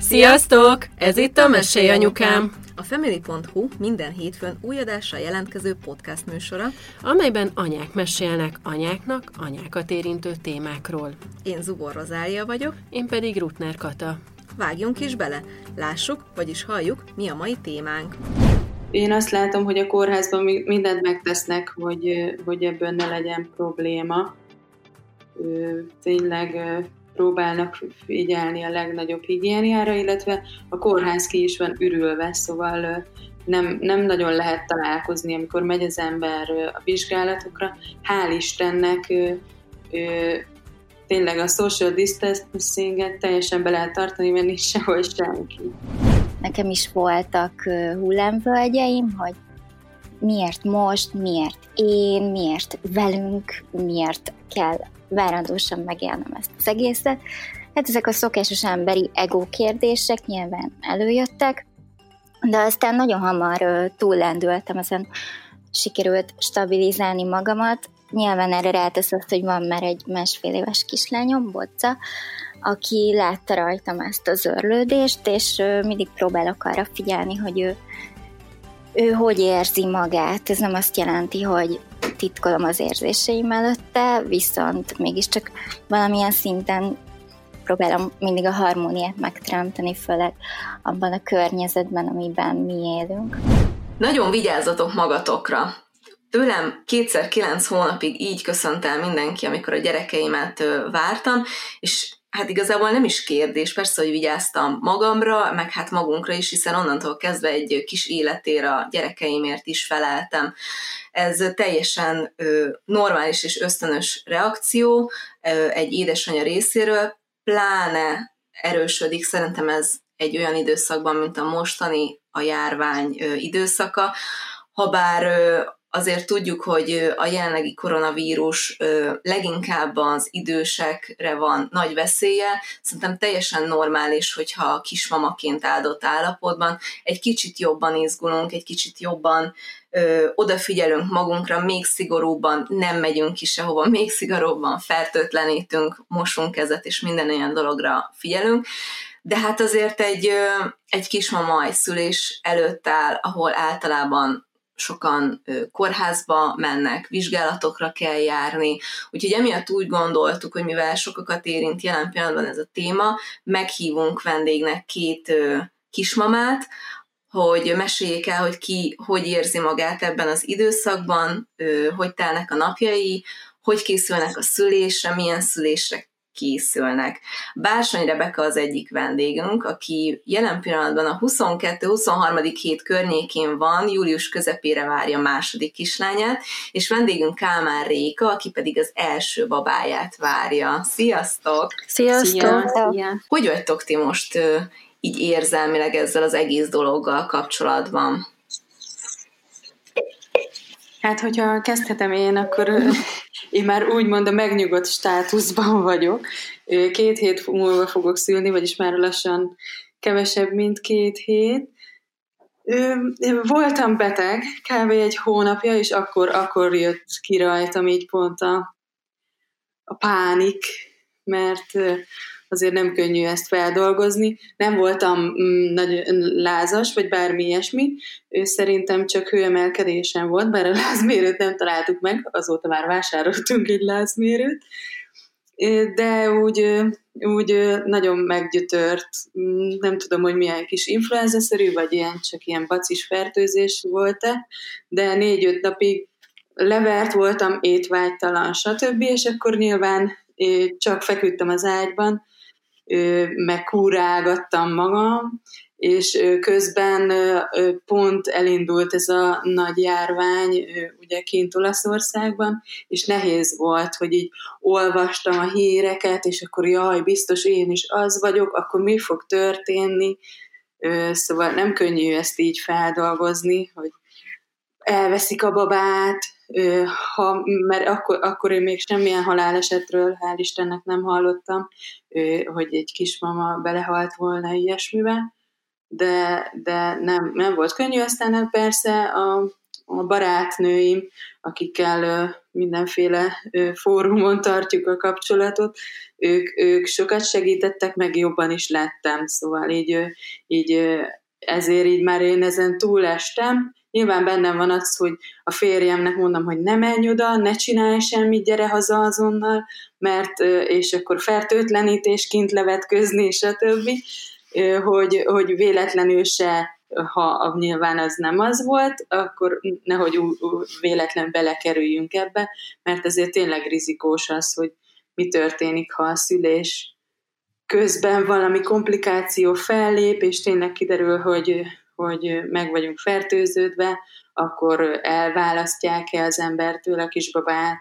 Sziasztok! Ez itt a Mesélj Anyukám! A Family.hu minden hétfőn új adással jelentkező podcast műsora, amelyben anyák mesélnek anyáknak anyákat érintő témákról. Én Zubor Rozália vagyok, én pedig Rutner Kata. Vágjunk is bele, lássuk, vagyis halljuk, mi a mai témánk. Én azt látom, hogy a kórházban mindent megtesznek, hogy, hogy ebből ne legyen probléma. Tényleg próbálnak figyelni a legnagyobb higiéniára, illetve a kórház ki is van ürülve, szóval nem, nem nagyon lehet találkozni, amikor megy az ember a vizsgálatokra. Hál' Istennek tényleg a social distancing-et teljesen be lehet tartani, mert nincs sehol senki. Nekem is voltak hullámvölgyeim, hogy miért most, miért én, miért velünk, miért kell várandósan megélnem ezt az egészet. Hát ezek a szokásos emberi ego kérdések nyilván előjöttek, de aztán nagyon hamar túllendültem, ezen sikerült stabilizálni magamat. Nyilván erre rátesz azt, hogy van már egy másfél éves kislányom, Bocca, aki látta rajtam ezt az örlődést, és mindig próbálok arra figyelni, hogy ő, ő hogy érzi magát. Ez nem azt jelenti, hogy titkolom az érzéseim előtte, viszont mégiscsak valamilyen szinten próbálom mindig a harmóniát megteremteni, főleg abban a környezetben, amiben mi élünk. Nagyon vigyázzatok magatokra! Tőlem kétszer kilenc hónapig így köszönt el mindenki, amikor a gyerekeimet vártam, és hát igazából nem is kérdés, persze, hogy vigyáztam magamra, meg hát magunkra is, hiszen onnantól kezdve egy kis életére a gyerekeimért is feleltem. Ez teljesen ö, normális és ösztönös reakció ö, egy édesanyja részéről, pláne erősödik, szerintem ez egy olyan időszakban, mint a mostani a járvány ö, időszaka, habár azért tudjuk, hogy a jelenlegi koronavírus leginkább az idősekre van nagy veszélye. Szerintem teljesen normális, hogyha kismamaként áldott állapotban egy kicsit jobban izgulunk, egy kicsit jobban odafigyelünk magunkra, még szigorúbban nem megyünk ki sehova, még szigorúbban fertőtlenítünk, mosunk kezet, és minden olyan dologra figyelünk. De hát azért egy, egy kismama egy szülés előtt áll, ahol általában sokan kórházba mennek, vizsgálatokra kell járni, úgyhogy emiatt úgy gondoltuk, hogy mivel sokakat érint jelen pillanatban ez a téma, meghívunk vendégnek két kismamát, hogy meséljék el, hogy ki hogy érzi magát ebben az időszakban, hogy telnek a napjai, hogy készülnek a szülésre, milyen szülésre készülnek. Bársony Rebeka az egyik vendégünk, aki jelen pillanatban a 22-23. hét környékén van, július közepére várja a második kislányát, és vendégünk Kálmán Réka, aki pedig az első babáját várja. Sziasztok! Sziasztok! Szia. Hogy vagytok ti most így érzelmileg ezzel az egész dologgal kapcsolatban? Hát, hogyha kezdhetem én, akkor én már úgymond a megnyugodt státuszban vagyok. Két hét múlva fogok szülni, vagyis már lassan kevesebb, mint két hét. Voltam beteg, kb. egy hónapja, és akkor, akkor jött ki rajtam így pont a, a pánik, mert azért nem könnyű ezt feldolgozni. Nem voltam mm, nagy lázas, vagy bármi ilyesmi. Ő szerintem csak hőemelkedésen volt, bár a lázmérőt nem találtuk meg, azóta már vásároltunk egy lázmérőt. De úgy, úgy nagyon meggyötört, mm, nem tudom, hogy milyen kis influenza-szerű, vagy ilyen, csak ilyen bacis fertőzés volt-e, de négy-öt napig levert voltam, étvágytalan, stb. És akkor nyilván csak feküdtem az ágyban, megkúrálgattam magam, és közben pont elindult ez a nagy járvány, ugye kint Olaszországban, és nehéz volt, hogy így olvastam a híreket, és akkor jaj, biztos én is az vagyok, akkor mi fog történni, szóval nem könnyű ezt így feldolgozni, hogy elveszik a babát, ha, mert akkor, akkor én még semmilyen halálesetről, hál' Istennek nem hallottam, hogy egy kismama belehalt volna ilyesmibe, de, de nem, nem volt könnyű. Aztán persze a a barátnőim, akikkel mindenféle fórumon tartjuk a kapcsolatot, ők, ők sokat segítettek, meg jobban is lettem, szóval így, így ezért így már én ezen túlestem. Nyilván bennem van az, hogy a férjemnek mondom, hogy ne menj oda, ne csinálj semmit, gyere haza azonnal, mert, és akkor fertőtlenítés, kint levetközni, stb., hogy, hogy véletlenül se ha nyilván az nem az volt, akkor nehogy véletlen belekerüljünk ebbe, mert ezért tényleg rizikós az, hogy mi történik, ha a szülés közben valami komplikáció fellép, és tényleg kiderül, hogy, hogy meg vagyunk fertőződve, akkor elválasztják-e az embertől a kisbabát,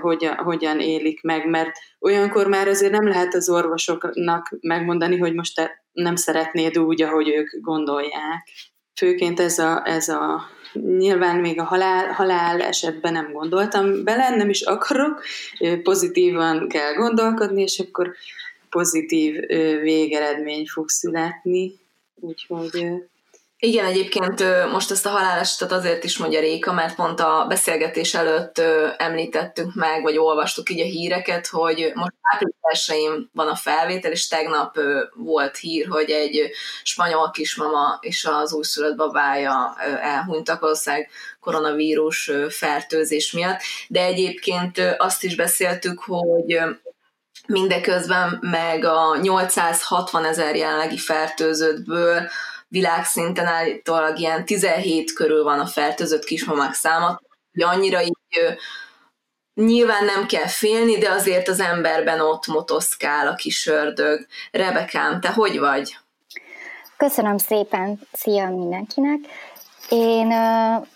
hogyan, hogyan élik meg, mert olyankor már azért nem lehet az orvosoknak megmondani, hogy most te nem szeretnéd úgy, ahogy ők gondolják. Főként ez a, ez a nyilván még a halál, halál esetben nem gondoltam bele, nem is akarok, pozitívan kell gondolkodni, és akkor pozitív végeredmény fog születni. Úgyhogy igen, egyébként most ezt a halálesetet azért is mondja Réka, mert pont a beszélgetés előtt említettünk meg, vagy olvastuk így a híreket, hogy most április van a felvétel, és tegnap volt hír, hogy egy spanyol kismama és az újszülött babája elhunytak valószínűleg koronavírus fertőzés miatt, de egyébként azt is beszéltük, hogy mindeközben meg a 860 ezer jelenlegi fertőzöttből világszinten állítólag ilyen 17 körül van a fertőzött kismamák száma, hogy annyira így nyilván nem kell félni, de azért az emberben ott motoszkál a kis ördög. Rebekám, te hogy vagy? Köszönöm szépen, szia mindenkinek! Én,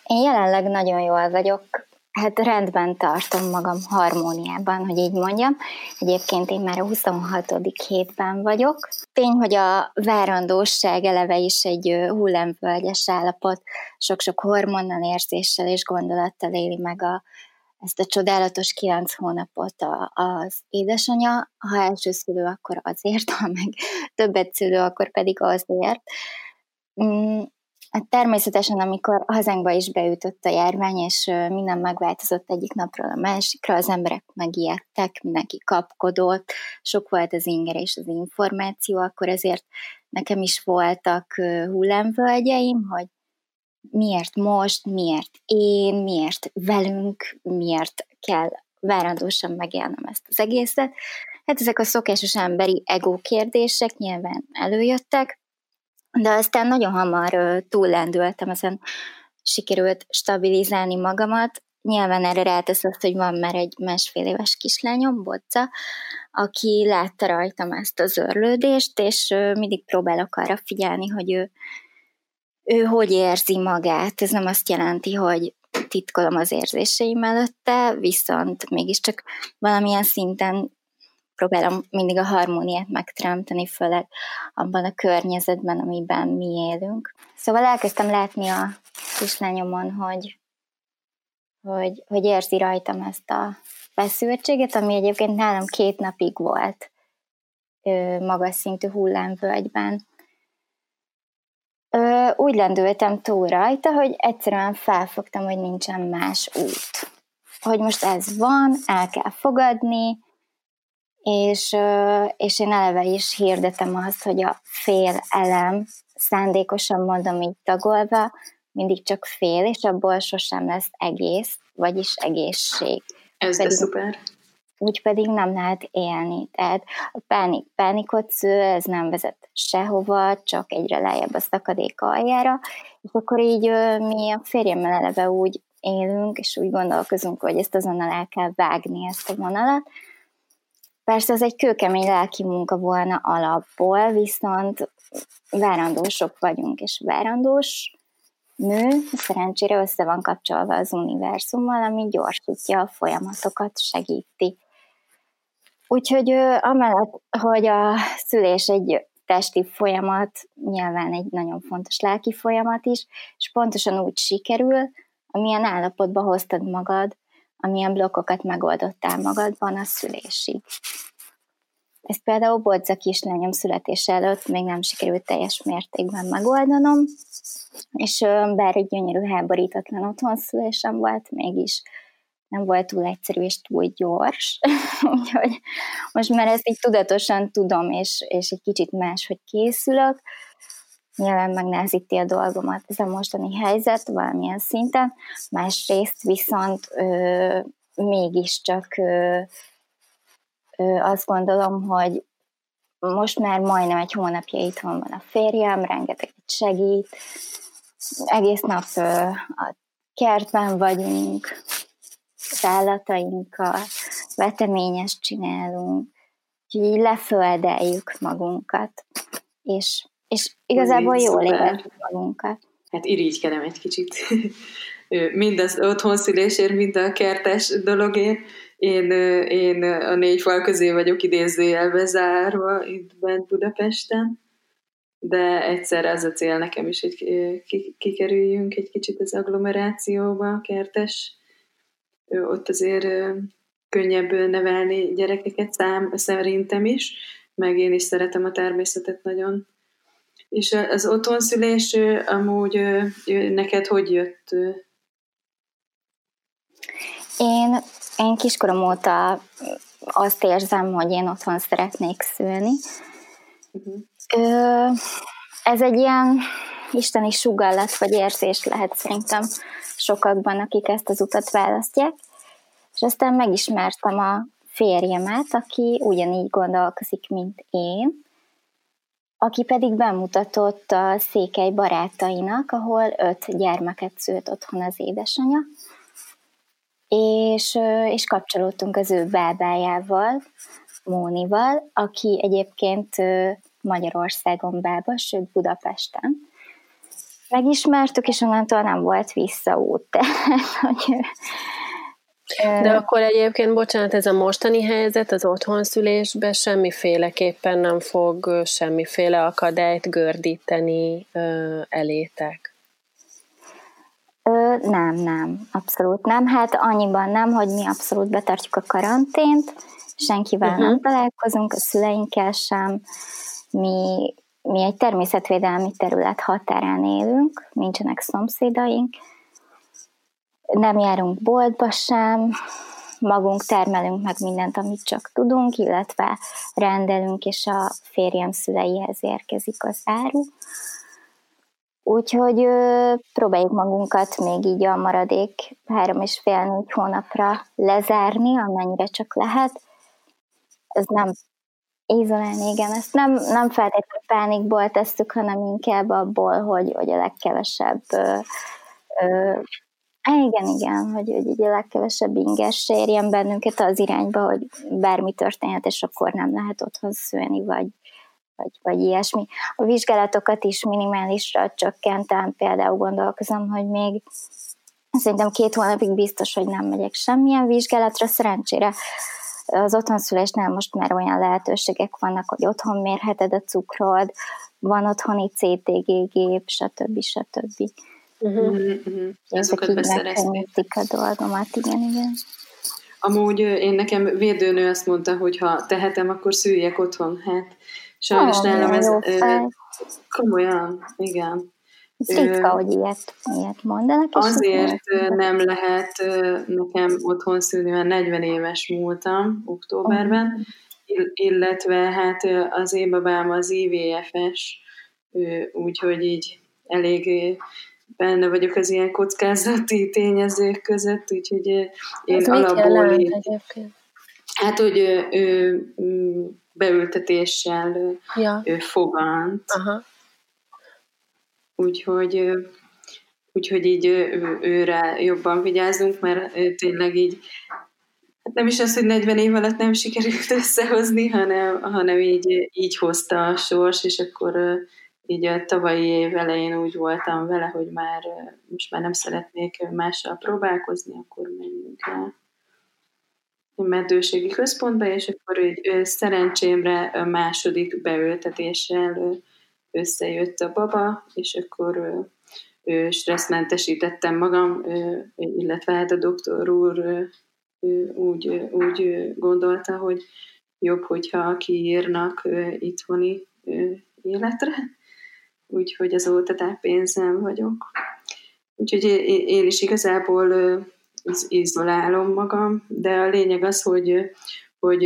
én jelenleg nagyon jól vagyok, Hát rendben tartom magam harmóniában, hogy így mondjam. Egyébként én már a 26. hétben vagyok. Tény, hogy a várandóság eleve is egy hullámvölgyes állapot, sok-sok hormonnal, érzéssel és gondolattal éli meg a, ezt a csodálatos kilenc hónapot a, az édesanyja. Ha első szülő, akkor azért, ha meg többet szülő, akkor pedig azért. Hát természetesen, amikor hazánkba is beütött a járvány, és minden megváltozott egyik napról a másikra, az emberek megijedtek, mindenki kapkodott, sok volt az inger és az információ, akkor ezért nekem is voltak hullámvölgyeim, hogy miért most, miért én, miért velünk, miért kell várandósan megélnem ezt az egészet. Hát ezek a szokásos emberi ego kérdések nyilván előjöttek, de aztán nagyon hamar túllendültem, ezen sikerült stabilizálni magamat. Nyilván erre rátesz azt, hogy van már egy másfél éves kislányom, Bocca, aki látta rajtam ezt az örlődést, és mindig próbálok arra figyelni, hogy ő, ő hogy érzi magát. Ez nem azt jelenti, hogy titkolom az érzéseim előtte, viszont mégiscsak valamilyen szinten próbálom mindig a harmóniát megteremteni, főleg abban a környezetben, amiben mi élünk. Szóval elkezdtem látni a kislányomon, hogy, hogy, hogy érzi rajtam ezt a feszültséget, ami egyébként nálam két napig volt ö, magas szintű hullámvölgyben. Ö, úgy lendültem túl rajta, hogy egyszerűen felfogtam, hogy nincsen más út. Hogy most ez van, el kell fogadni, és, és én eleve is hirdetem azt, hogy a fél elem, szándékosan mondom így tagolva, mindig csak fél, és abból sosem lesz egész, vagyis egészség. Ez pedig, szuper. Úgy pedig nem lehet élni. Tehát a pánik, pánikot szül, ez nem vezet sehova, csak egyre lejjebb a szakadék aljára, és akkor így mi a férjemmel eleve úgy élünk, és úgy gondolkozunk, hogy ezt azonnal el kell vágni, ezt a vonalat, Persze ez egy kőkemény lelki munka volna alapból, viszont várandósok vagyunk, és várandós nő szerencsére össze van kapcsolva az univerzummal, ami gyorsítja a folyamatokat, segíti. Úgyhogy amellett, hogy a szülés egy testi folyamat, nyilván egy nagyon fontos lelki folyamat is, és pontosan úgy sikerül, amilyen állapotba hoztad magad, amilyen blokkokat megoldottál magadban a szülésig. ezt például Bodza kislányom születése előtt még nem sikerült teljes mértékben megoldanom, és bár egy gyönyörű háborítatlan otthonszülésem volt, mégis nem volt túl egyszerű és túl gyors. Úgyhogy most már ezt így tudatosan tudom, és, és egy kicsit máshogy készülök. Nyilván megnehezíti a dolgomat ez a mostani helyzet valamilyen szinten. Másrészt viszont ö, mégiscsak ö, ö, azt gondolom, hogy most már majdnem egy hónapja itthon van a férjem, rengeteget segít, egész nap ö, a kertben vagyunk, az állatainkkal, veteményes csinálunk, úgyhogy így leföldeljük magunkat, és, és igazából jól érezzük magunkat. Hát irigykedem egy kicsit. mind az otthonszülésért, mind a kertes dologért. Én, én a négy fal közé vagyok idézőjelbe zárva itt bent Budapesten, de egyszer ez a cél nekem is, hogy kikerüljünk egy kicsit az agglomerációba, kertes ott azért könnyebb nevelni gyerekeket szám, szerintem is, meg én is szeretem a természetet nagyon. És az otthonszülés amúgy neked hogy jött? Én, én kiskorom óta azt érzem, hogy én otthon szeretnék szülni. Uh-huh. Ez egy ilyen isteni sugallat vagy érzés lehet szerintem sokakban, akik ezt az utat választják. És aztán megismertem a férjemet, aki ugyanígy gondolkozik, mint én, aki pedig bemutatott a székely barátainak, ahol öt gyermeket szült otthon az édesanyja, és, és kapcsolódtunk az ő bábájával, Mónival, aki egyébként Magyarországon bába, sőt Budapesten megismertük, és onnantól nem volt visszaút. De akkor egyébként, bocsánat, ez a mostani helyzet az otthonszülésben semmiféleképpen nem fog semmiféle akadályt gördíteni elétek? Ö, nem, nem, abszolút nem. Hát annyiban nem, hogy mi abszolút betartjuk a karantént, senkivel uh-huh. nem találkozunk, a szüleinkkel sem, mi mi egy természetvédelmi terület határán élünk, nincsenek szomszédaink, nem járunk boltba sem, magunk termelünk meg mindent, amit csak tudunk, illetve rendelünk, és a férjem szüleihez érkezik az áru. Úgyhogy ö, próbáljuk magunkat még így a maradék három és fél négy hónapra lezárni, amennyire csak lehet. Ez nem Izolálni, igen. Ezt nem, nem feltétlenül pánikból tesszük, hanem inkább abból, hogy, hogy a legkevesebb ö, ö, igen, igen, hogy, hogy a legkevesebb inges érjen bennünket az irányba, hogy bármi történhet, és akkor nem lehet otthon szülni, vagy, vagy, vagy ilyesmi. A vizsgálatokat is minimálisra csökkentem, például gondolkozom, hogy még szerintem két hónapig biztos, hogy nem megyek semmilyen vizsgálatra, szerencsére az otthonszülésnél most már olyan lehetőségek vannak, hogy otthon mérheted a cukrod, van otthoni CTG gép, stb. stb. Uh-huh. Uh-huh. Azokat beszerezték. a dolgomat, igen, igen. Amúgy én nekem védőnő azt mondta, hogy ha tehetem, akkor szüljek otthon. Hát sajnos oh, nálam ez ö, komolyan, igen. Ritka, hogy ilyet, ilyet mondanak. Azért nem lehet nekem otthon szülni, mert 40 éves múltam októberben, illetve hát az én babám az IVF-es, úgyhogy így elég benne vagyok az ilyen kockázati tényezők között, úgyhogy én Ez alapból... Így, hát, hogy ő, ő, beültetéssel ja. ő fogant, Aha. Úgyhogy, úgyhogy így ő, őre jobban vigyázunk, mert tényleg így hát nem is az, hogy 40 év alatt nem sikerült összehozni, hanem, hanem így, így hozta a sors, és akkor így a tavalyi év elején úgy voltam vele, hogy már most már nem szeretnék mással próbálkozni, akkor menjünk el meddőségi központba, és akkor így szerencsémre második beültetéssel összejött a baba, és akkor stresszmentesítettem magam, illetve hát a doktor úr úgy, úgy gondolta, hogy jobb, hogyha kiírnak itthoni életre. Úgyhogy azóta tehát pénzem vagyok. Úgyhogy én is igazából izolálom magam, de a lényeg az, hogy, hogy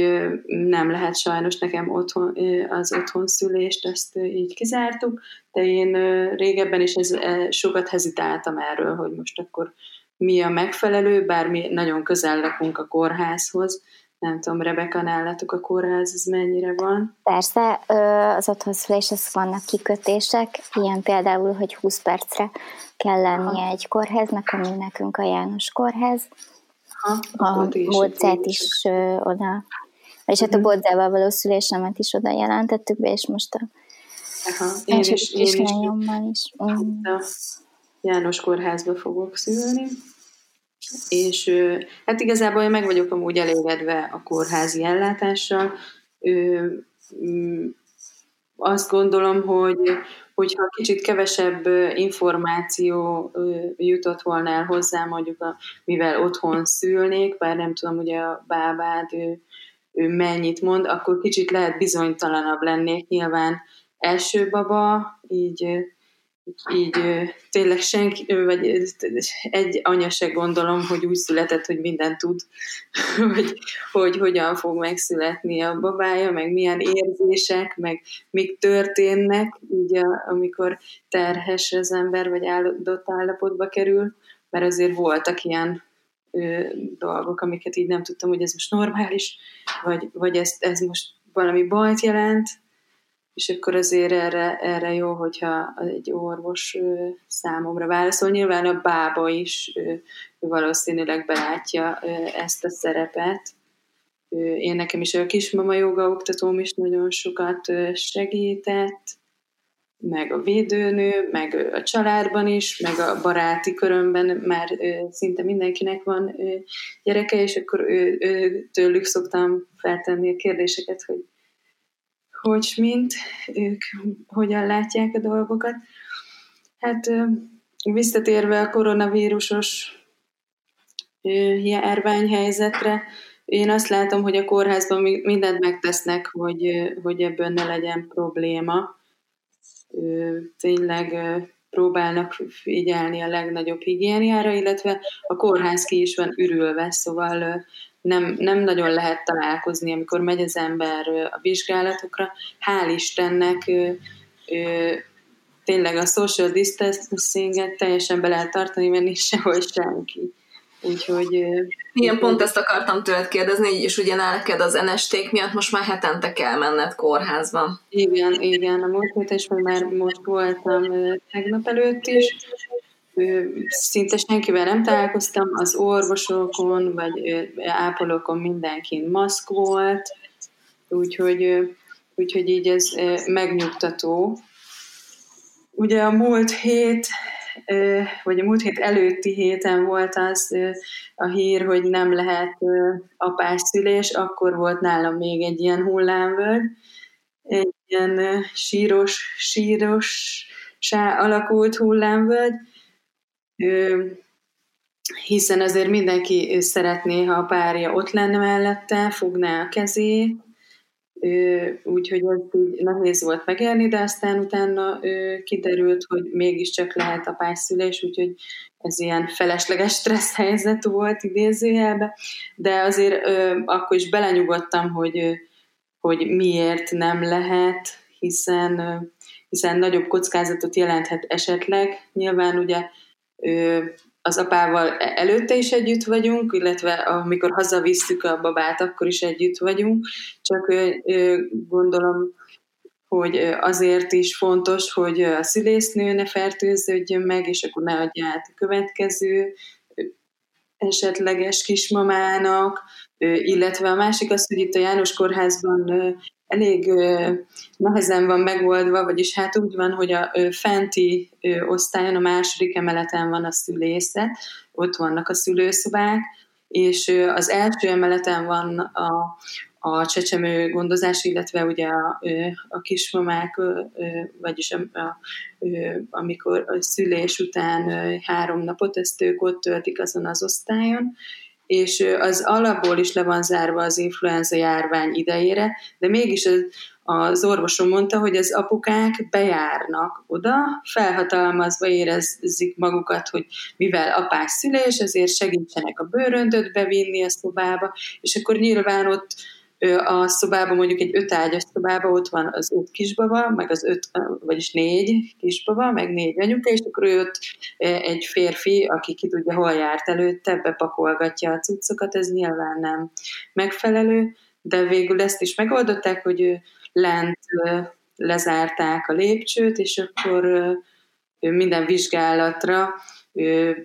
nem lehet sajnos nekem otthon, az otthon szülést, ezt így kizártuk, de én régebben is ez, sokat hezitáltam erről, hogy most akkor mi a megfelelő, bár mi nagyon közel lakunk a kórházhoz, nem tudom, Rebeka, nálatok a kórház, ez mennyire van? Persze, az otthonszüléshez vannak kikötések, ilyen például, hogy 20 percre kell lennie Aha. egy kórháznak, ami nekünk a János kórház. Aha, a Bodzát is, is oda, és hát a mhm. Bodzával való szülésemet is oda jelentettük be, és most a Aha, én is, is, én is, is. Mm. János kórházba fogok szülni és hát igazából én meg vagyok amúgy elégedve a kórházi ellátással. Mm, azt gondolom, hogy hogyha kicsit kevesebb információ jutott volna el hozzá, mondjuk a, mivel otthon szülnék, bár nem tudom, ugye a bábád ő, ő mennyit mond, akkor kicsit lehet bizonytalanabb lennék. Nyilván első baba, így így tényleg senki, vagy egy anya se gondolom, hogy úgy született, hogy mindent tud, hogy, hogy hogyan fog megszületni a babája, meg milyen érzések, meg mik történnek, így a, amikor terhes az ember, vagy áldott állapotba kerül, mert azért voltak ilyen ö, dolgok, amiket így nem tudtam, hogy ez most normális, vagy, vagy ez, ez most valami bajt jelent, és akkor azért erre, erre jó, hogyha egy orvos számomra válaszol. Nyilván a bába is valószínűleg belátja ezt a szerepet. Én nekem is a kismama joga oktatóm is nagyon sokat segített, meg a védőnő, meg a családban is, meg a baráti körömben már szinte mindenkinek van gyereke, és akkor ő, ő, tőlük szoktam feltenni a kérdéseket, hogy hogy mint ők hogyan látják a dolgokat. Hát visszatérve a koronavírusos járványhelyzetre, én azt látom, hogy a kórházban mindent megtesznek, hogy, hogy ebből ne legyen probléma. Tényleg próbálnak figyelni a legnagyobb higiéniára, illetve a kórház ki is van ürülve, szóval nem, nem nagyon lehet találkozni, amikor megy az ember a vizsgálatokra. Hál' Istennek ő, ő, tényleg a social distancing-et teljesen be lehet tartani, mert nincs sehol senki. Úgyhogy... Igen, pont ezt akartam tőled kérdezni, és ugye neked az NST miatt most már hetente kell menned kórházba. Igen, igen, a múlt héten is, már most voltam tegnap előtt is, szinte senkivel nem találkoztam, az orvosokon, vagy ápolókon mindenkin maszk volt, úgyhogy, úgyhogy így ez megnyugtató. Ugye a múlt hét, vagy a múlt hét előtti héten volt az a hír, hogy nem lehet apás szülés, akkor volt nálam még egy ilyen hullámvölgy, egy ilyen síros, síros alakult hullámvölgy, hiszen azért mindenki szeretné, ha a párja ott lenne mellette, fogná a kezét, úgyhogy ez így nehéz volt megélni, de aztán utána kiderült, hogy mégiscsak lehet a pályszülés, úgyhogy ez ilyen felesleges stressz helyzet volt idézőjelben, de azért akkor is belenyugodtam, hogy, hogy miért nem lehet, hiszen, hiszen nagyobb kockázatot jelenthet esetleg. Nyilván ugye az apával e- előtte is együtt vagyunk, illetve amikor hazavisszük a babát, akkor is együtt vagyunk, csak gondolom, hogy azért is fontos, hogy a szülésznő ne fertőződjön meg, és akkor ne adja át a következő esetleges kismamának, illetve a másik az, hogy itt a János Kórházban elég nehezen van megoldva, vagyis hát úgy van, hogy a fenti osztályon, a második emeleten van a szülészet, ott vannak a szülőszobák, és az első emeleten van a, a csecsemő gondozás, illetve ugye a, a kismamák, vagyis a, a, amikor a szülés után három napot, ezt ők ott töltik azon az osztályon, és az alapból is le van zárva az influenza járvány idejére, de mégis az, az orvosom mondta, hogy az apukák bejárnak oda, felhatalmazva érezik magukat, hogy mivel apás szülés, ezért segítsenek a bőröndöt bevinni a szobába, és akkor nyilván ott a szobában, mondjuk egy öt ágyas szobában ott van az öt kisbaba, meg az öt, vagyis négy kisbaba, meg négy anyuka, és akkor ő ott egy férfi, aki ki tudja, hol járt előtte, bepakolgatja a cuccokat, ez nyilván nem megfelelő, de végül ezt is megoldották, hogy lent lezárták a lépcsőt, és akkor minden vizsgálatra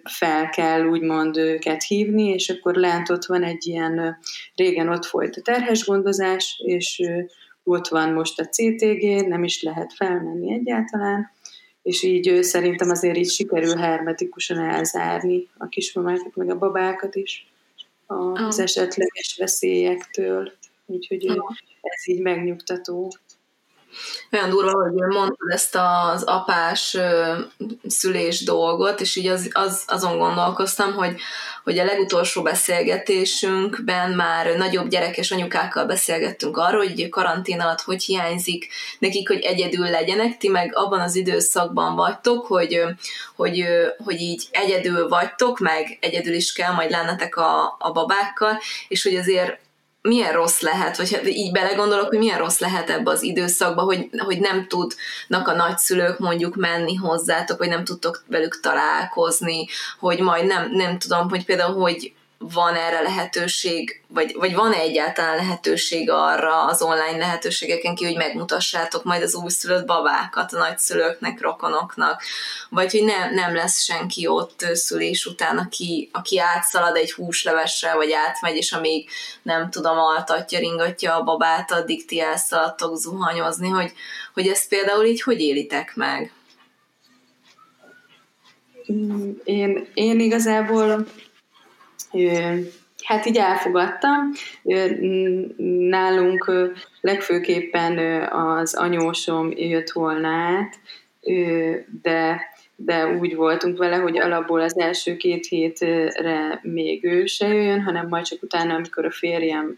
fel kell úgymond őket hívni, és akkor lent ott van egy ilyen, régen ott folyt a terhes gondozás, és ott van most a CTG, nem is lehet felmenni egyáltalán, és így szerintem azért így sikerül hermetikusan elzárni a kismamákat, meg a babákat is az esetleges veszélyektől. Úgyhogy ez így megnyugtató. Olyan durva, hogy mondtad ezt az apás szülés dolgot, és így az, az, azon gondolkoztam, hogy, hogy a legutolsó beszélgetésünkben már nagyobb gyerekes anyukákkal beszélgettünk arról, hogy karantén alatt hogy hiányzik nekik, hogy egyedül legyenek, ti meg abban az időszakban vagytok, hogy, hogy, hogy így egyedül vagytok, meg egyedül is kell majd lennetek a, a babákkal, és hogy azért milyen rossz lehet, vagy hát így belegondolok, hogy milyen rossz lehet ebbe az időszakba, hogy, hogy nem tudnak a nagyszülők mondjuk menni hozzátok, vagy nem tudtok velük találkozni, hogy majd nem, nem tudom, hogy például hogy van erre lehetőség, vagy, vagy van-e egyáltalán lehetőség arra az online lehetőségeken ki, hogy megmutassátok majd az újszülött babákat a nagyszülőknek, rokonoknak, vagy hogy ne, nem lesz senki ott szülés után, aki, aki átszalad egy húslevessel, vagy átmegy, és amíg nem tudom, altatja, ringatja a babát, addig ti elszaladtok zuhanyozni, hogy, hogy ezt például így hogy élitek meg? Én, én igazából Hát így elfogadtam. Nálunk legfőképpen az anyósom jött volna át, de, de úgy voltunk vele, hogy alapból az első két hétre még ő se jöjjön, hanem majd csak utána, amikor a férjem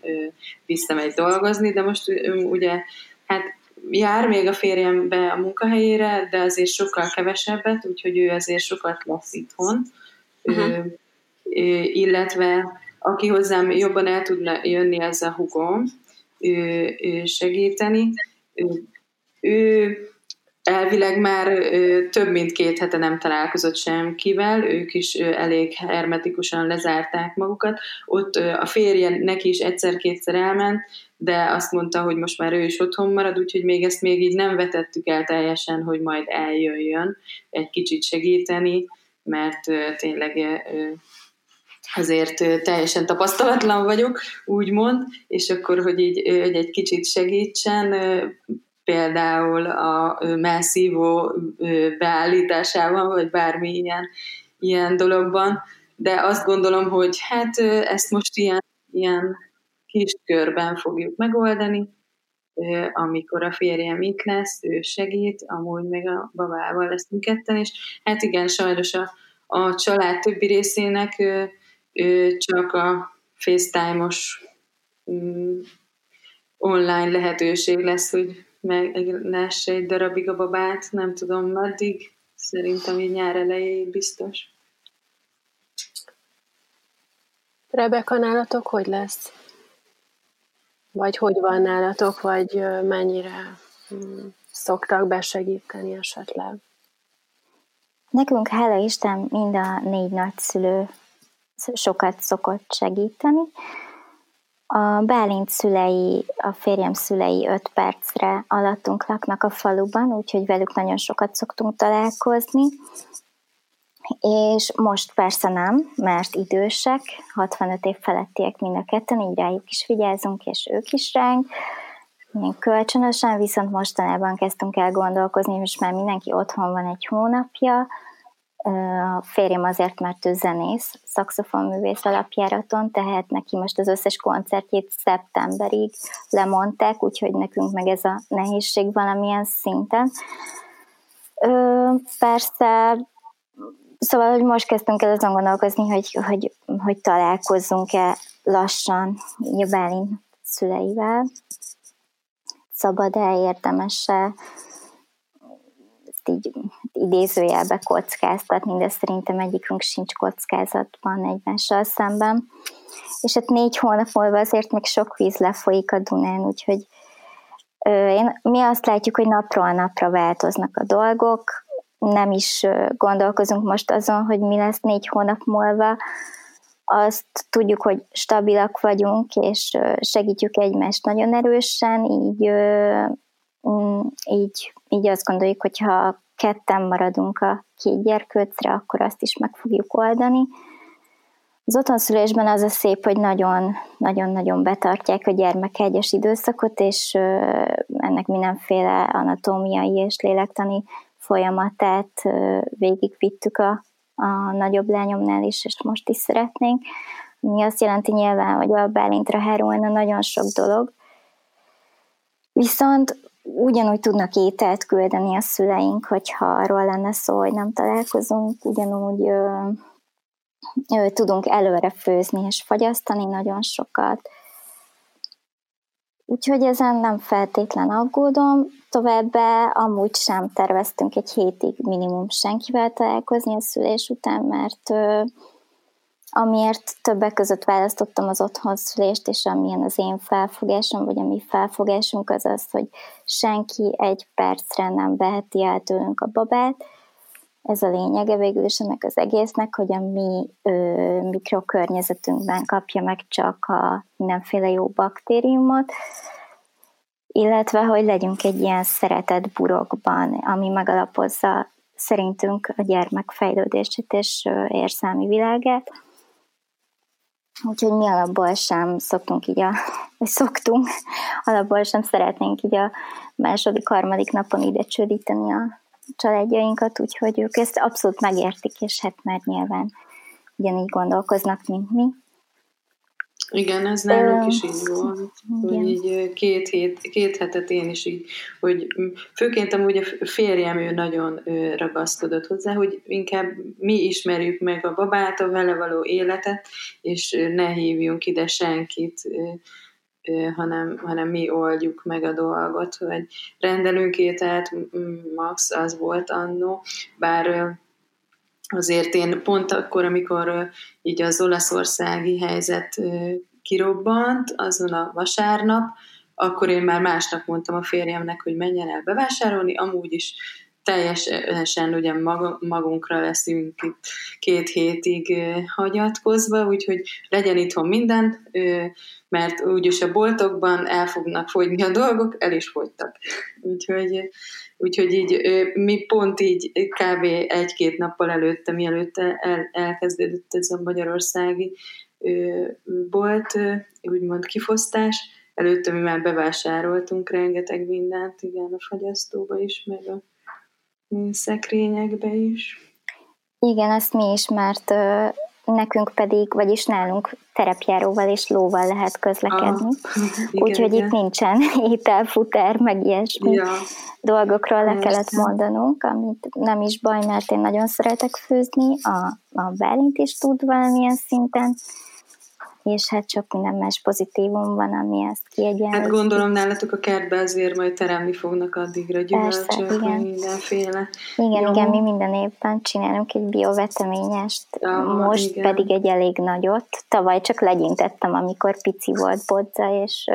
visszamegy dolgozni, de most ugye hát jár még a férjem be a munkahelyére, de azért sokkal kevesebbet, úgyhogy ő azért sokat lesz itthon. Uh-huh illetve aki hozzám jobban el tudna jönni, ez a hugom, segíteni. Ő elvileg már több mint két hete nem találkozott semkivel, ők is elég hermetikusan lezárták magukat. Ott a férje neki is egyszer-kétszer elment, de azt mondta, hogy most már ő is otthon marad, úgyhogy még ezt még így nem vetettük el teljesen, hogy majd eljöjjön egy kicsit segíteni, mert tényleg azért teljesen tapasztalatlan vagyok, úgymond, és akkor, hogy így hogy egy kicsit segítsen, például a melszívó beállításában, vagy bármi ilyen, ilyen dologban, de azt gondolom, hogy hát ezt most ilyen, ilyen kis körben fogjuk megoldani, amikor a férjem itt lesz, ő segít, amúgy meg a babával leszünk ketten, és hát igen, sajnos a, a család többi részének ő csak a FaceTime-os mm, online lehetőség lesz, hogy meglesse egy darabig a babát, nem tudom meddig, szerintem így nyár elejéig biztos. Rebeka, nálatok hogy lesz? Vagy hogy van nálatok, vagy mennyire mm, szoktak besegíteni esetleg? Nekünk, hála Isten, mind a négy nagyszülő sokat szokott segíteni. A Bálint szülei, a férjem szülei öt percre alattunk laknak a faluban, úgyhogy velük nagyon sokat szoktunk találkozni. És most persze nem, mert idősek, 65 év felettiek mind a ketten, így rájuk is vigyázunk, és ők is ránk. Még kölcsönösen, viszont mostanában kezdtünk el gondolkozni, és már mindenki otthon van egy hónapja, a férjem azért, mert ő zenész, szakszofonművész alapjáraton, tehát neki most az összes koncertjét szeptemberig lemondták, úgyhogy nekünk meg ez a nehézség valamilyen szinten. Ö, persze Szóval, hogy most kezdtünk el azon gondolkozni, hogy, hogy, hogy találkozzunk-e lassan Bálint szüleivel. Szabad-e, érdemes-e ezt így idézőjelbe kockáztatni, de szerintem egyikünk sincs kockázatban egymással szemben. És hát négy hónap múlva azért még sok víz lefolyik a Dunán, úgyhogy én, mi azt látjuk, hogy napról napra változnak a dolgok, nem is gondolkozunk most azon, hogy mi lesz négy hónap múlva, azt tudjuk, hogy stabilak vagyunk, és segítjük egymást nagyon erősen, így, így, így azt gondoljuk, hogy ha ketten maradunk a két gyerkőcre, akkor azt is meg fogjuk oldani. Az otthonszülésben az a szép, hogy nagyon-nagyon betartják a gyermek egyes időszakot, és ennek mindenféle anatómiai és lélektani folyamatát végigvittük a, a nagyobb lányomnál is, és most is szeretnénk. Mi azt jelenti nyilván, hogy a Bálintra hárulna nagyon sok dolog, viszont ugyanúgy tudnak ételt küldeni a szüleink, hogyha arról lenne szó, hogy nem találkozunk, ugyanúgy ö, ö, tudunk előre főzni és fagyasztani nagyon sokat. Úgyhogy ezen nem feltétlen aggódom, továbbá amúgy sem terveztünk egy hétig minimum senkivel találkozni a szülés után, mert ö, amiért többek között választottam az otthonszülést, és amilyen az én felfogásom, vagy a mi felfogásunk az az, hogy senki egy percre nem veheti el tőlünk a babát. Ez a lényege végül is ennek az egésznek, hogy a mi ö, mikrokörnyezetünkben kapja meg csak a mindenféle jó baktériumot, illetve hogy legyünk egy ilyen szeretett burokban, ami megalapozza szerintünk a gyermek fejlődését és érzelmi világát Úgyhogy mi alapból sem szoktunk így a, vagy szoktunk, alapból sem szeretnénk így a második, harmadik napon ide csődíteni a családjainkat, úgyhogy ők ezt abszolút megértik, és hát már nyilván ugyanígy gondolkoznak, mint mi. Igen, ez nálunk is így volt, hogy így két, hét, két hetet én is így, hogy főként amúgy a férjem ő nagyon ragaszkodott hozzá, hogy inkább mi ismerjük meg a babát, a vele való életet, és ne hívjunk ide senkit, hanem, hanem mi oldjuk meg a dolgot, hogy rendelünk ételt, max az volt annó, bár azért én pont akkor, amikor így az olaszországi helyzet kirobbant, azon a vasárnap, akkor én már másnap mondtam a férjemnek, hogy menjen el bevásárolni, amúgy is teljesen ugye magunkra leszünk itt két hétig hagyatkozva, úgyhogy legyen itthon minden, mert úgyis a boltokban el fognak fogyni a dolgok, el is fogytak. Úgyhogy, úgyhogy így mi pont így kb. egy-két nappal előtte, mielőtt el, elkezdődött ez a magyarországi bolt, úgymond kifosztás, előtte mi már bevásároltunk rengeteg mindent, igen, a fagyasztóba is, meg a szekrényekbe is. Igen, ezt mi is, mert nekünk pedig, vagyis nálunk terepjáróval és lóval lehet közlekedni. Ah, Úgyhogy itt nincsen ételfutár, meg ilyesmi ja. dolgokról le kellett mondanunk, amit nem is baj, mert én nagyon szeretek főzni, a, a Bálint is tud valamilyen szinten, és hát sok minden más pozitívum van, ami ezt kiegyenlíti. Hát gondolom nálatok a kertbe azért majd teremni fognak addigra gyümölcsök, igen. mindenféle. Igen, Jó. igen, mi minden évben csinálunk egy bioveteményest, ja, most igen. pedig egy elég nagyot. Tavaly csak legyintettem, amikor pici volt bodza, és,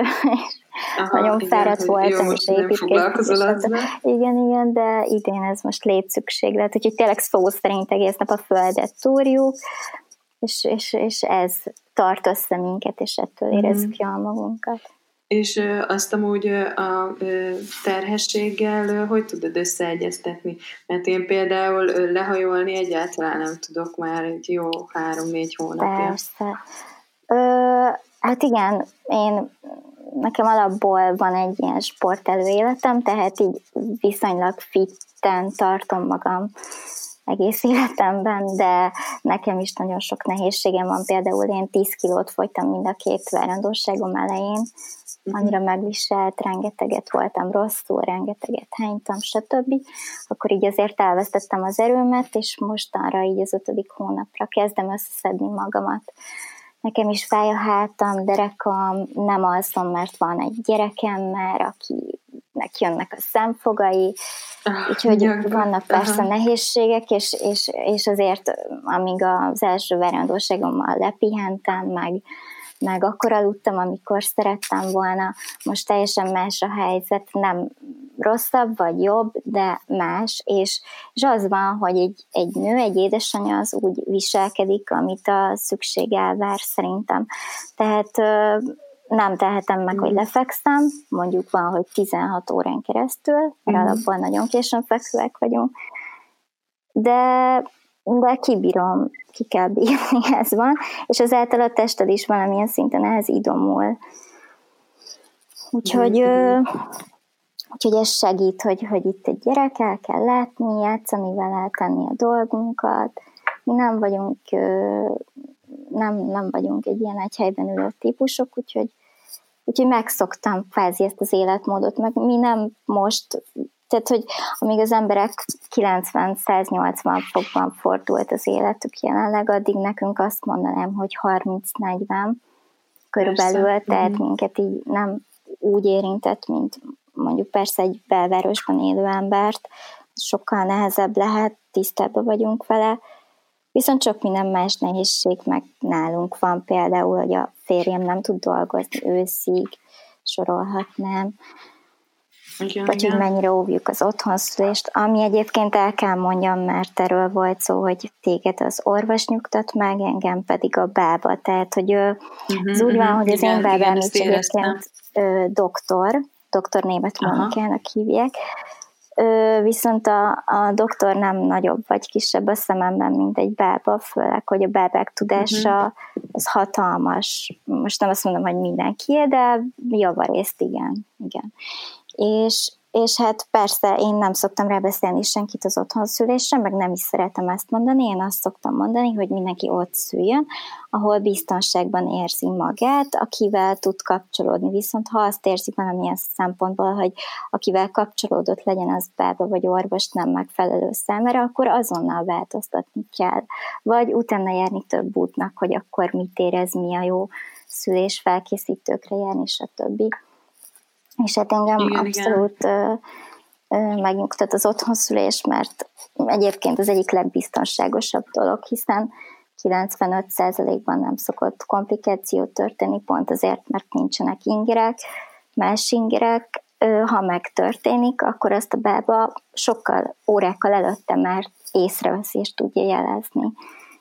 Aha, nagyon igen, fáradt voltam, jó, és építkeztem. Igen, igen, de idén ez most létszükséglet, úgyhogy tényleg szó szerint egész nap a földet túrjuk, és, és, és ez tart össze minket, és ettől érezzük mm. jól magunkat. És azt amúgy a terhességgel hogy tudod összeegyeztetni? Mert én például lehajolni egyáltalán nem tudok már egy jó három-négy hónapja. Persze. Ö, hát igen, én nekem alapból van egy ilyen sportelő életem, tehát így viszonylag fitten tartom magam egész életemben, de nekem is nagyon sok nehézségem van. Például én 10 kilót fogytam mind a két várandóságom elején, annyira megviselt, rengeteget voltam rosszul, rengeteget hánytam, stb. Akkor így azért elvesztettem az erőmet, és mostanra így az ötödik hónapra kezdem összeszedni magamat. Nekem is fáj a hátam, derekam, nem alszom, mert van egy gyerekem már, akinek jönnek a szemfogai, ah, úgyhogy Nyilván. vannak persze Aha. nehézségek, és, és, és azért amíg az első verandóságommal lepihentem, meg, meg akkor aludtam, amikor szerettem volna. Most teljesen más a helyzet, nem rosszabb vagy jobb, de más, és, és az van, hogy egy, egy nő, egy édesanyja az úgy viselkedik, amit a szükség elvár szerintem. Tehát nem tehetem meg, hogy mm. lefekszem, mondjuk van, hogy 16 órán keresztül, mert mm. alapból nagyon későn fekvőek vagyunk, de, de kibírom, ki kell bírni, ez van, és ezáltal a tested is valamilyen szinten ehhez idomul. Úgyhogy, mm. úgyhogy ez segít, hogy, hogy itt egy gyerek el kell látni, játszani vele, tenni a dolgunkat. Mi nem vagyunk, nem, nem vagyunk egy ilyen egy helyben ülő típusok, úgyhogy, úgyhogy megszoktam kvázi ezt az életmódot, meg mi nem most tehát, hogy amíg az emberek 90-180 fokban fordult az életük jelenleg, addig nekünk azt mondanám, hogy 30-40 körülbelül, persze. tehát uh-huh. minket így nem úgy érintett, mint mondjuk persze egy belvárosban élő embert, sokkal nehezebb lehet, tisztában vagyunk vele, viszont sok minden más nehézség meg nálunk van, például, hogy a férjem nem tud dolgozni őszig, sorolhatnám, igen, vagy igen. hogy mennyire óvjuk az otthonszülést, ami egyébként el kell mondjam, mert erről volt szó, hogy téged az orvos nyugtat meg, engem pedig a bába, tehát hogy uh-huh, az úgy van, uh-huh, hogy az igen, én bábám is egyébként doktor, doktor német Monikának hívják, viszont a, a doktor nem nagyobb vagy kisebb a szememben, mint egy bába, főleg, hogy a bábák tudása uh-huh. az hatalmas. Most nem azt mondom, hogy mindenki, de javarészt igen. igen és, és hát persze én nem szoktam rábeszélni senkit az otthonszülésre, meg nem is szeretem ezt mondani, én azt szoktam mondani, hogy mindenki ott szüljön, ahol biztonságban érzi magát, akivel tud kapcsolódni. Viszont ha azt érzi valamilyen szempontból, hogy akivel kapcsolódott legyen az bába vagy orvos nem megfelelő számára, akkor azonnal változtatni kell. Vagy utána járni több útnak, hogy akkor mit érez, mi a jó szülés felkészítőkre járni, stb. És hát engem igen, abszolút igen. megnyugtat az otthonszülés, mert egyébként az egyik legbiztonságosabb dolog, hiszen 95%-ban nem szokott komplikáció történni, pont azért, mert nincsenek ingerek, más ingerek, ha megtörténik, akkor azt a bába sokkal órákkal előtte már észreveszi és tudja jelezni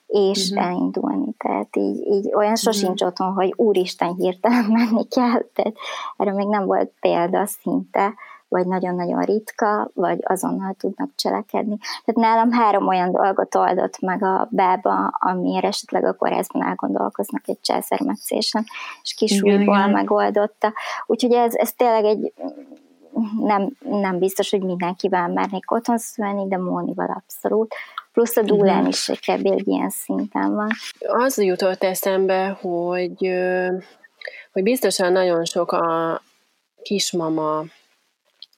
és uh-huh. elindulni. Tehát így, így olyan mhm. sosincs uh-huh. otthon, hogy úristen hirtelen menni kell, tehát erre még nem volt példa szinte, vagy nagyon-nagyon ritka, vagy azonnal tudnak cselekedni. Tehát nálam három olyan dolgot oldott meg a bába, amiért esetleg a kórházban elgondolkoznak egy császármetszésen, és kisújból megoldotta. Úgyhogy ez, ez tényleg egy nem, nem biztos, hogy mindenkivel mernék otthon szülni, de Mónival abszolút plusz a dúlán uh-huh. is kb. egy ilyen szinten van. Az jutott eszembe, hogy, hogy biztosan nagyon sok a kismama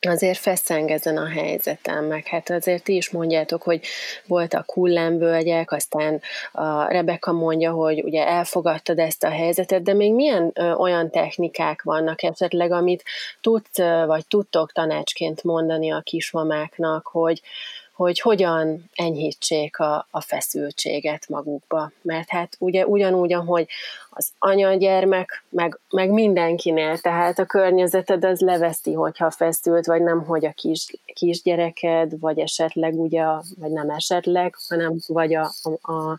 azért feszeng ezen a helyzeten, meg hát azért ti is mondjátok, hogy voltak hullámvölgyek, aztán a Rebecca mondja, hogy ugye elfogadtad ezt a helyzetet, de még milyen ö, olyan technikák vannak esetleg, amit tudsz, vagy tudtok tanácsként mondani a kismamáknak, hogy, hogy hogyan enyhítsék a, a feszültséget magukba. Mert hát ugye ugyanúgy, ahogy az anya-gyermek, meg, meg mindenkinél, tehát a környezeted az leveszti, hogyha feszült, vagy nem, hogy a kis, kisgyereked, vagy esetleg ugye, vagy nem esetleg, hanem vagy a, a, a,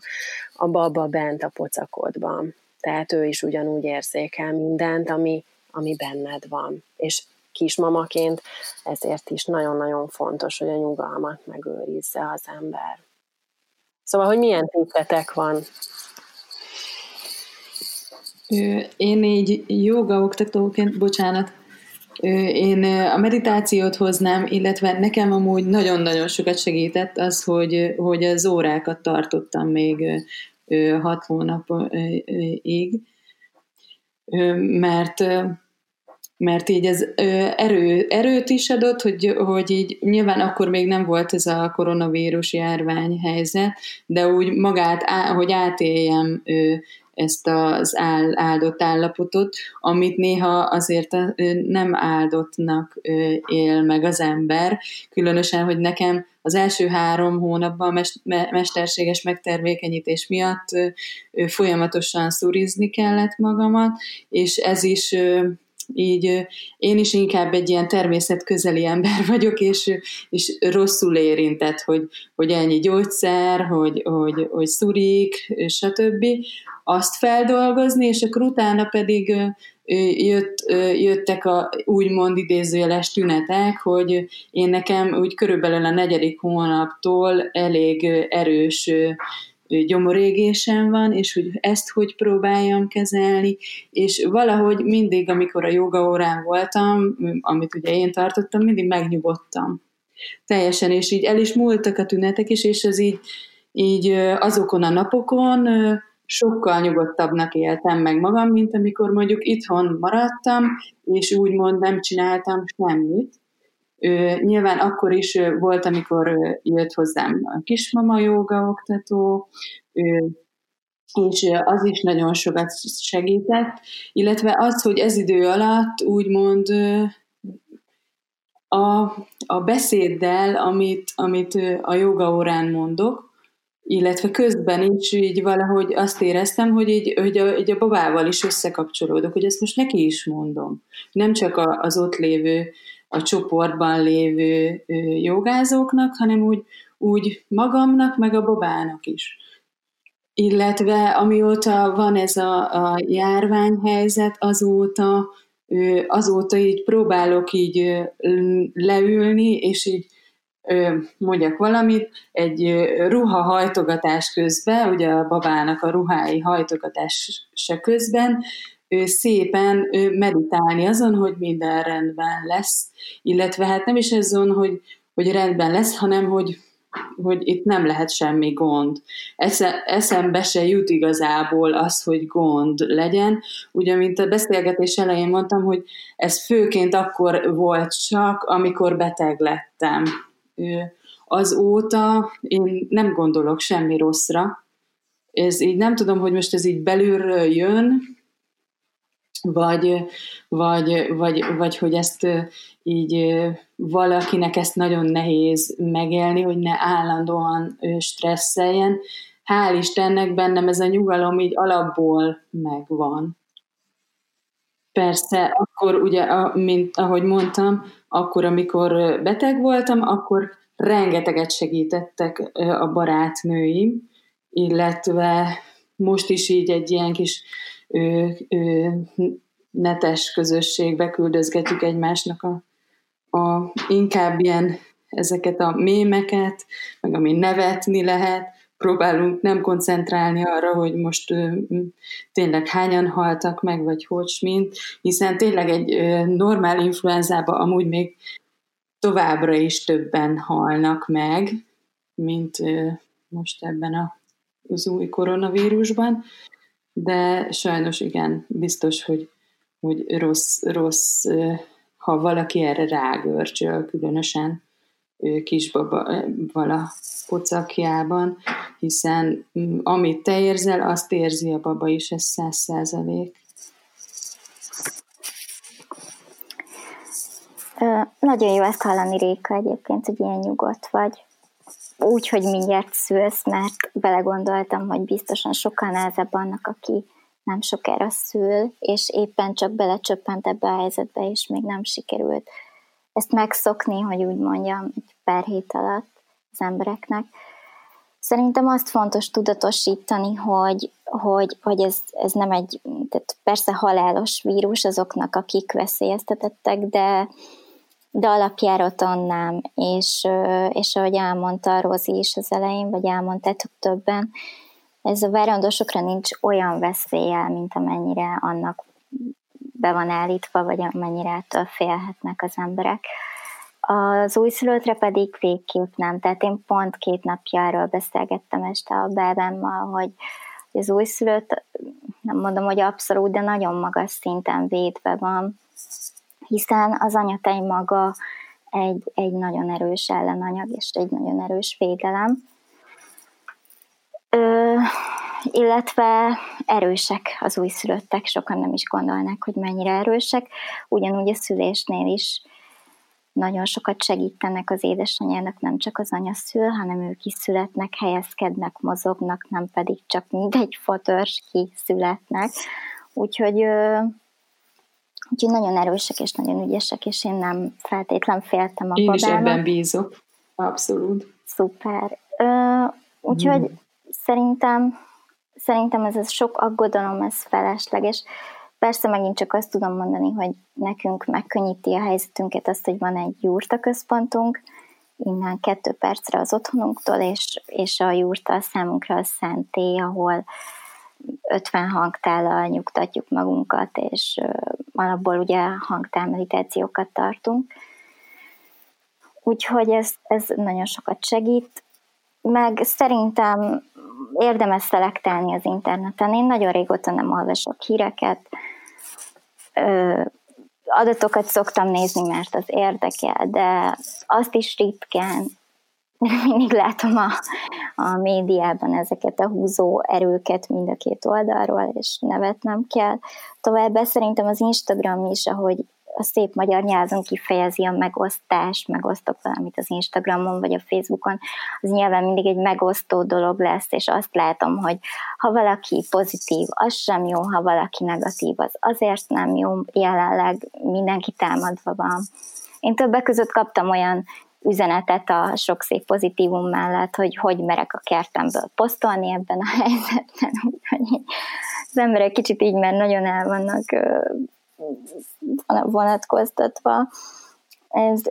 a baba bent a pocakodban. Tehát ő is ugyanúgy érzékel mindent, ami, ami benned van. És kismamaként, ezért is nagyon-nagyon fontos, hogy a nyugalmat megőrizze az ember. Szóval, hogy milyen tippetek van? Én így joga oktatóként, bocsánat, én a meditációt hoznám, illetve nekem amúgy nagyon-nagyon sokat segített az, hogy, hogy az órákat tartottam még hat hónapig, mert mert így ez erő, erőt is adott, hogy, hogy így nyilván akkor még nem volt ez a koronavírus járvány helyzet, de úgy magát, hogy átéljem ezt az áldott állapotot, amit néha azért nem áldottnak él meg az ember, különösen, hogy nekem az első három hónapban mesterséges megtermékenyítés miatt folyamatosan szurizni kellett magamat, és ez is így én is inkább egy ilyen természetközeli ember vagyok, és, és rosszul érintett, hogy, hogy ennyi gyógyszer, hogy, hogy, hogy szurik, stb. Azt feldolgozni, és akkor utána pedig jött, jöttek a úgymond idézőjeles tünetek, hogy én nekem úgy körülbelül a negyedik hónaptól elég erős gyomorégésem van, és hogy ezt hogy próbáljam kezelni, és valahogy mindig, amikor a joga órán voltam, amit ugye én tartottam, mindig megnyugodtam. Teljesen, és így el is múltak a tünetek is, és ez így, így azokon a napokon sokkal nyugodtabbnak éltem meg magam, mint amikor mondjuk itthon maradtam, és úgymond nem csináltam semmit, Nyilván akkor is volt, amikor jött hozzám a kismama joga oktató, és az is nagyon sokat segített, illetve az, hogy ez idő alatt úgymond a, a beszéddel, amit, amit a joga órán mondok, illetve közben is így valahogy azt éreztem, hogy így, hogy a, így a babával is összekapcsolódok, hogy ezt most neki is mondom. Nem csak az ott lévő a csoportban lévő jogázóknak, hanem úgy, úgy magamnak, meg a babának is. Illetve amióta van ez a, a járványhelyzet, azóta, azóta így próbálok így leülni, és így mondjak valamit, egy ruha hajtogatás közben, ugye a babának a ruhái hajtogatása közben szépen meditálni azon, hogy minden rendben lesz, illetve hát nem is azon, hogy, hogy rendben lesz, hanem hogy, hogy itt nem lehet semmi gond. Esze, eszembe se jut igazából az, hogy gond legyen. Ugye, mint a beszélgetés elején mondtam, hogy ez főként akkor volt csak, amikor beteg lettem. Azóta én nem gondolok semmi rosszra. Ez így nem tudom, hogy most ez így belülről jön, vagy, vagy, vagy, vagy hogy ezt így valakinek ezt nagyon nehéz megélni, hogy ne állandóan stresszeljen. Hál' Istennek bennem ez a nyugalom így alapból megvan. Persze, akkor ugye, mint ahogy mondtam, akkor, amikor beteg voltam, akkor rengeteget segítettek a barátnőim, illetve most is így egy ilyen kis ö, ö, netes közösségbe küldözgetjük egymásnak a, a inkább ilyen ezeket a mémeket, meg ami nevetni lehet, próbálunk nem koncentrálni arra, hogy most ö, tényleg hányan haltak meg, vagy hogy mint, hiszen tényleg egy ö, normál influenzába amúgy még továbbra is többen halnak meg, mint ö, most ebben a, az új koronavírusban, de sajnos igen, biztos, hogy, hogy rossz, rossz, ha valaki erre rágörcsöl, különösen kisbaba vala pocakjában, hiszen amit te érzel, azt érzi a baba is, ez száz százalék. Nagyon jó ezt hallani, Réka, egyébként, hogy ilyen nyugodt vagy úgy, hogy mindjárt szülsz, mert belegondoltam, hogy biztosan sokkal nehezebb annak, aki nem sokára szül, és éppen csak belecsöppent ebbe a helyzetbe, és még nem sikerült ezt megszokni, hogy úgy mondjam, egy pár hét alatt az embereknek. Szerintem azt fontos tudatosítani, hogy, hogy, hogy ez, ez nem egy, tehát persze halálos vírus azoknak, akik veszélyeztetettek, de, de alapjáraton nem, és, és ahogy elmondta Rozi is az elején, vagy elmondtátok többen, ez a várandósokra nincs olyan veszélye, mint amennyire annak be van állítva, vagy amennyire ettől félhetnek az emberek. Az újszülöttre pedig végképp nem. Tehát én pont két napja erről beszélgettem este a bábámmal, hogy az újszülött, nem mondom, hogy abszolút, de nagyon magas szinten védve van hiszen az anyatej maga egy, egy nagyon erős ellenanyag és egy nagyon erős védelem. Ö, illetve erősek az újszülöttek, sokan nem is gondolnak, hogy mennyire erősek. Ugyanúgy a szülésnél is nagyon sokat segítenek az édesanyának, nem csak az anya szül, hanem ők is születnek, helyezkednek, mozognak, nem pedig csak mindegy fotörs ki születnek. Úgyhogy, úgyhogy nagyon erősek és nagyon ügyesek, és én nem feltétlen féltem a Én babának. is ebben bízok. Abszolút. Szuper. úgyhogy hmm. szerintem szerintem ez, ez sok aggodalom, ez felesleges. Persze megint csak azt tudom mondani, hogy nekünk megkönnyíti a helyzetünket azt, hogy van egy jurta központunk, innen kettő percre az otthonunktól, és, és a jurta számunkra a szenté, ahol 50 hangtállal nyugtatjuk magunkat, és alapból ugye hangtál tartunk. Úgyhogy ez, ez nagyon sokat segít. Meg szerintem érdemes szelektálni az interneten. Én nagyon régóta nem olvasok híreket, adatokat szoktam nézni, mert az érdekel, de azt is ritkán mindig látom a, a médiában ezeket a húzó erőket mind a két oldalról, és nevetnem kell. Továbbá szerintem az Instagram is, ahogy a szép magyar nyelven kifejezi a megosztás, megosztok valamit az Instagramon vagy a Facebookon, az nyilván mindig egy megosztó dolog lesz, és azt látom, hogy ha valaki pozitív, az sem jó, ha valaki negatív, az azért nem jó, jelenleg mindenki támadva van. Én többek között kaptam olyan üzenetet a sok szép pozitívum mellett, hogy hogy merek a kertemből posztolni ebben a helyzetben. az emberek kicsit így már nagyon el vannak vonatkoztatva. Ez,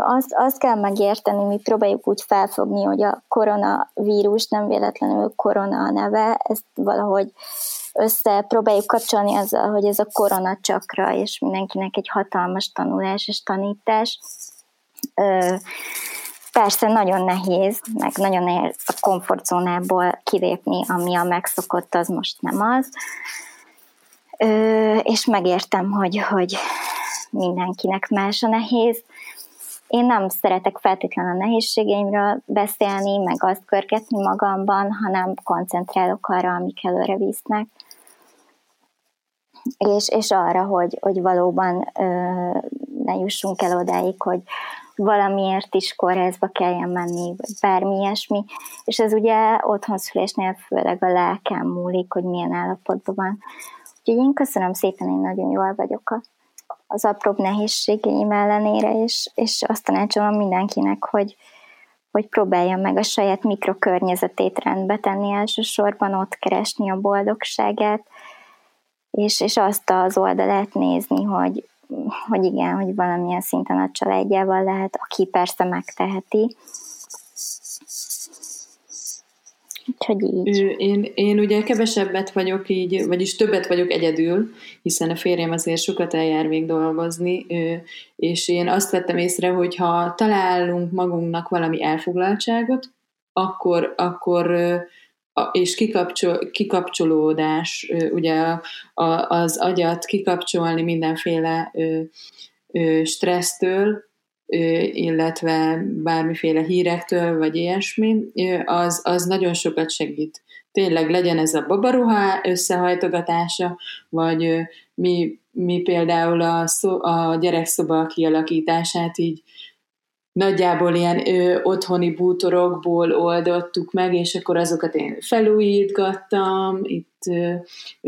azt, azt kell megérteni, mi próbáljuk úgy felfogni, hogy a koronavírus nem véletlenül korona a neve, ezt valahogy össze próbáljuk kapcsolni azzal, hogy ez a korona csakra, és mindenkinek egy hatalmas tanulás és tanítás. Persze nagyon nehéz, meg nagyon nehéz a komfortzónából kilépni, ami a megszokott, az most nem az és megértem, hogy, hogy mindenkinek más a nehéz. Én nem szeretek feltétlenül a nehézségeimről beszélni, meg azt körgetni magamban, hanem koncentrálok arra, amik előre visznek. És, és arra, hogy, hogy valóban ö, ne jussunk el odáig, hogy valamiért is kórházba kelljen menni, vagy bármi ilyesmi. És ez ugye otthonszülésnél főleg a lelkem múlik, hogy milyen állapotban van. Úgyhogy én köszönöm szépen, én nagyon jól vagyok az apróbb nehézségeim ellenére, és, és azt tanácsolom mindenkinek, hogy, hogy próbálja meg a saját mikrokörnyezetét rendbe tenni elsősorban, ott keresni a boldogságát, és, és azt az oldalát nézni, hogy, hogy igen, hogy valamilyen szinten a családjával lehet, aki persze megteheti, Úgyhogy így. Én, én ugye kevesebbet vagyok így, vagyis többet vagyok egyedül, hiszen a férjem azért sokat eljár még dolgozni, és én azt vettem észre, hogy ha találunk magunknak valami elfoglaltságot, akkor, akkor és kikapcsol, kikapcsolódás, ugye az agyat kikapcsolni mindenféle stressztől, illetve bármiféle hírektől, vagy ilyesmi, az, az nagyon sokat segít. Tényleg legyen ez a babaruhá összehajtogatása, vagy mi, mi például a, szó, a gyerekszoba kialakítását így nagyjából ilyen ö, otthoni bútorokból oldottuk meg, és akkor azokat én felújítgattam, itt ö,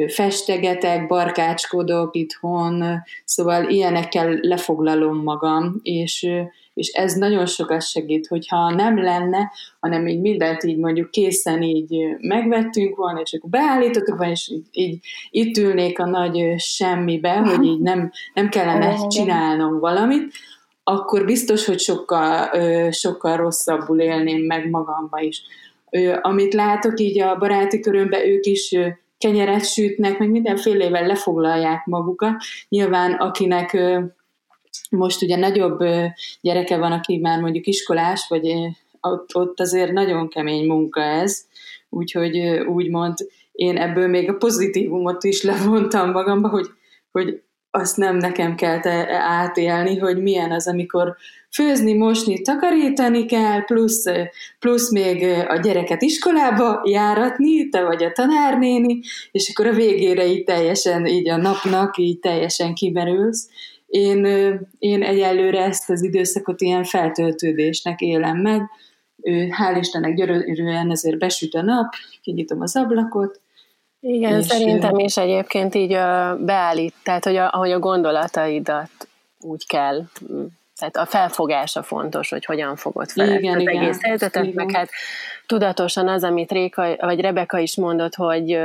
festegetek, barkácskodok itthon, szóval ilyenekkel lefoglalom magam, és, ö, és ez nagyon sokat segít, hogyha nem lenne, hanem így mindent így mondjuk készen így megvettünk volna, és akkor beállítottuk volna, és így, így itt ülnék a nagy semmibe, hogy így nem, nem kellene csinálnom valamit, akkor biztos, hogy sokkal, sokkal rosszabbul élném meg magamba is. Amit látok így a baráti körömben, ők is kenyeret sütnek, meg mindenfélevel lefoglalják magukat. Nyilván akinek most ugye nagyobb gyereke van, aki már mondjuk iskolás, vagy ott, ott azért nagyon kemény munka ez, úgyhogy úgymond én ebből még a pozitívumot is levontam magamba, hogy, hogy azt nem nekem kell átélni, hogy milyen az, amikor főzni, mosni, takarítani kell, plusz, plusz még a gyereket iskolába járatni, te vagy a tanárnéni, és akkor a végére így teljesen, így a napnak így teljesen kimerülsz. Én, én egyelőre ezt az időszakot ilyen feltöltődésnek élem meg. Hál' Istennek gyönyörűen ezért besüt a nap, kinyitom az ablakot, igen, és szerintem is egyébként így beállít, tehát hogy a, ahogy a gondolataidat úgy kell tehát a felfogása fontos, hogy hogyan fogod fel igen, az igen, egész helyzetet, igen. meg hát tudatosan az, amit Réka, vagy Rebeka is mondott, hogy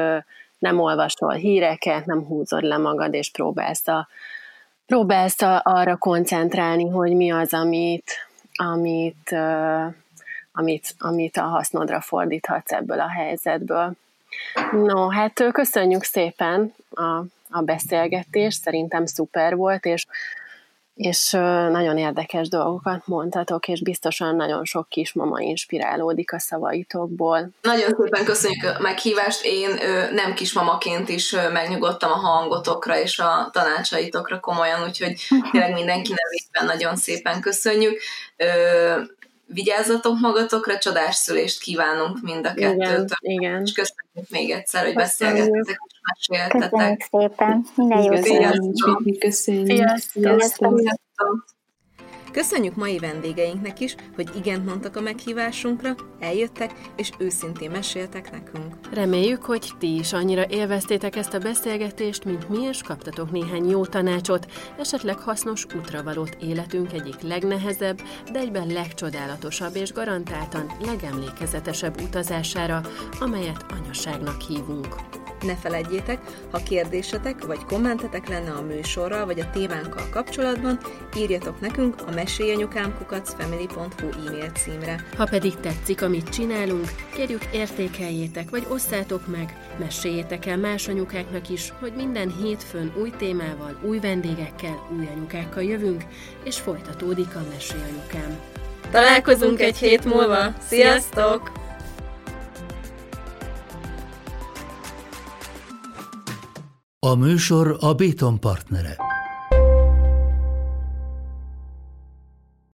nem olvasol híreket, nem húzod le magad, és próbálsz, a, próbálsz a, arra koncentrálni, hogy mi az, amit, amit, amit, amit a hasznodra fordíthatsz ebből a helyzetből. No, hát köszönjük szépen a, a beszélgetést, szerintem szuper volt, és és nagyon érdekes dolgokat mondhatok, és biztosan nagyon sok kismama inspirálódik a szavaitokból. Nagyon szépen köszönjük a meghívást. Én nem kismamaként is megnyugodtam a hangotokra és a tanácsaitokra komolyan, úgyhogy tényleg mindenki nevében nagyon szépen köszönjük. Vigyázzatok magatokra, csodás szülést kívánunk mind a kettőtől. Igen, És köszönjük még egyszer, hogy beszélgettetek és meséltetek. Köszönjük szépen. Minden jót. Sziasztok. Köszönjük. Sziasztok. Sziasztok. Köszönjük mai vendégeinknek is, hogy igent mondtak a meghívásunkra, eljöttek és őszintén meséltek nekünk. Reméljük, hogy ti is annyira élveztétek ezt a beszélgetést, mint mi, és kaptatok néhány jó tanácsot, esetleg hasznos útravalót életünk egyik legnehezebb, de egyben legcsodálatosabb és garantáltan legemlékezetesebb utazására, amelyet anyaságnak hívunk. Ne felejtjétek, ha kérdésetek vagy kommentetek lenne a műsorral vagy a témánkkal kapcsolatban, írjatok nekünk a mesélyanyukámkukacfamily.hu e-mail címre. Ha pedig tetszik, amit csinálunk, kérjük értékeljétek vagy osszátok meg, meséljétek el más anyukáknak is, hogy minden hétfőn új témával, új vendégekkel, új anyukákkal jövünk, és folytatódik a Mesélyanyukám. Találkozunk egy hét múlva! Sziasztok! A műsor a Béton partnere.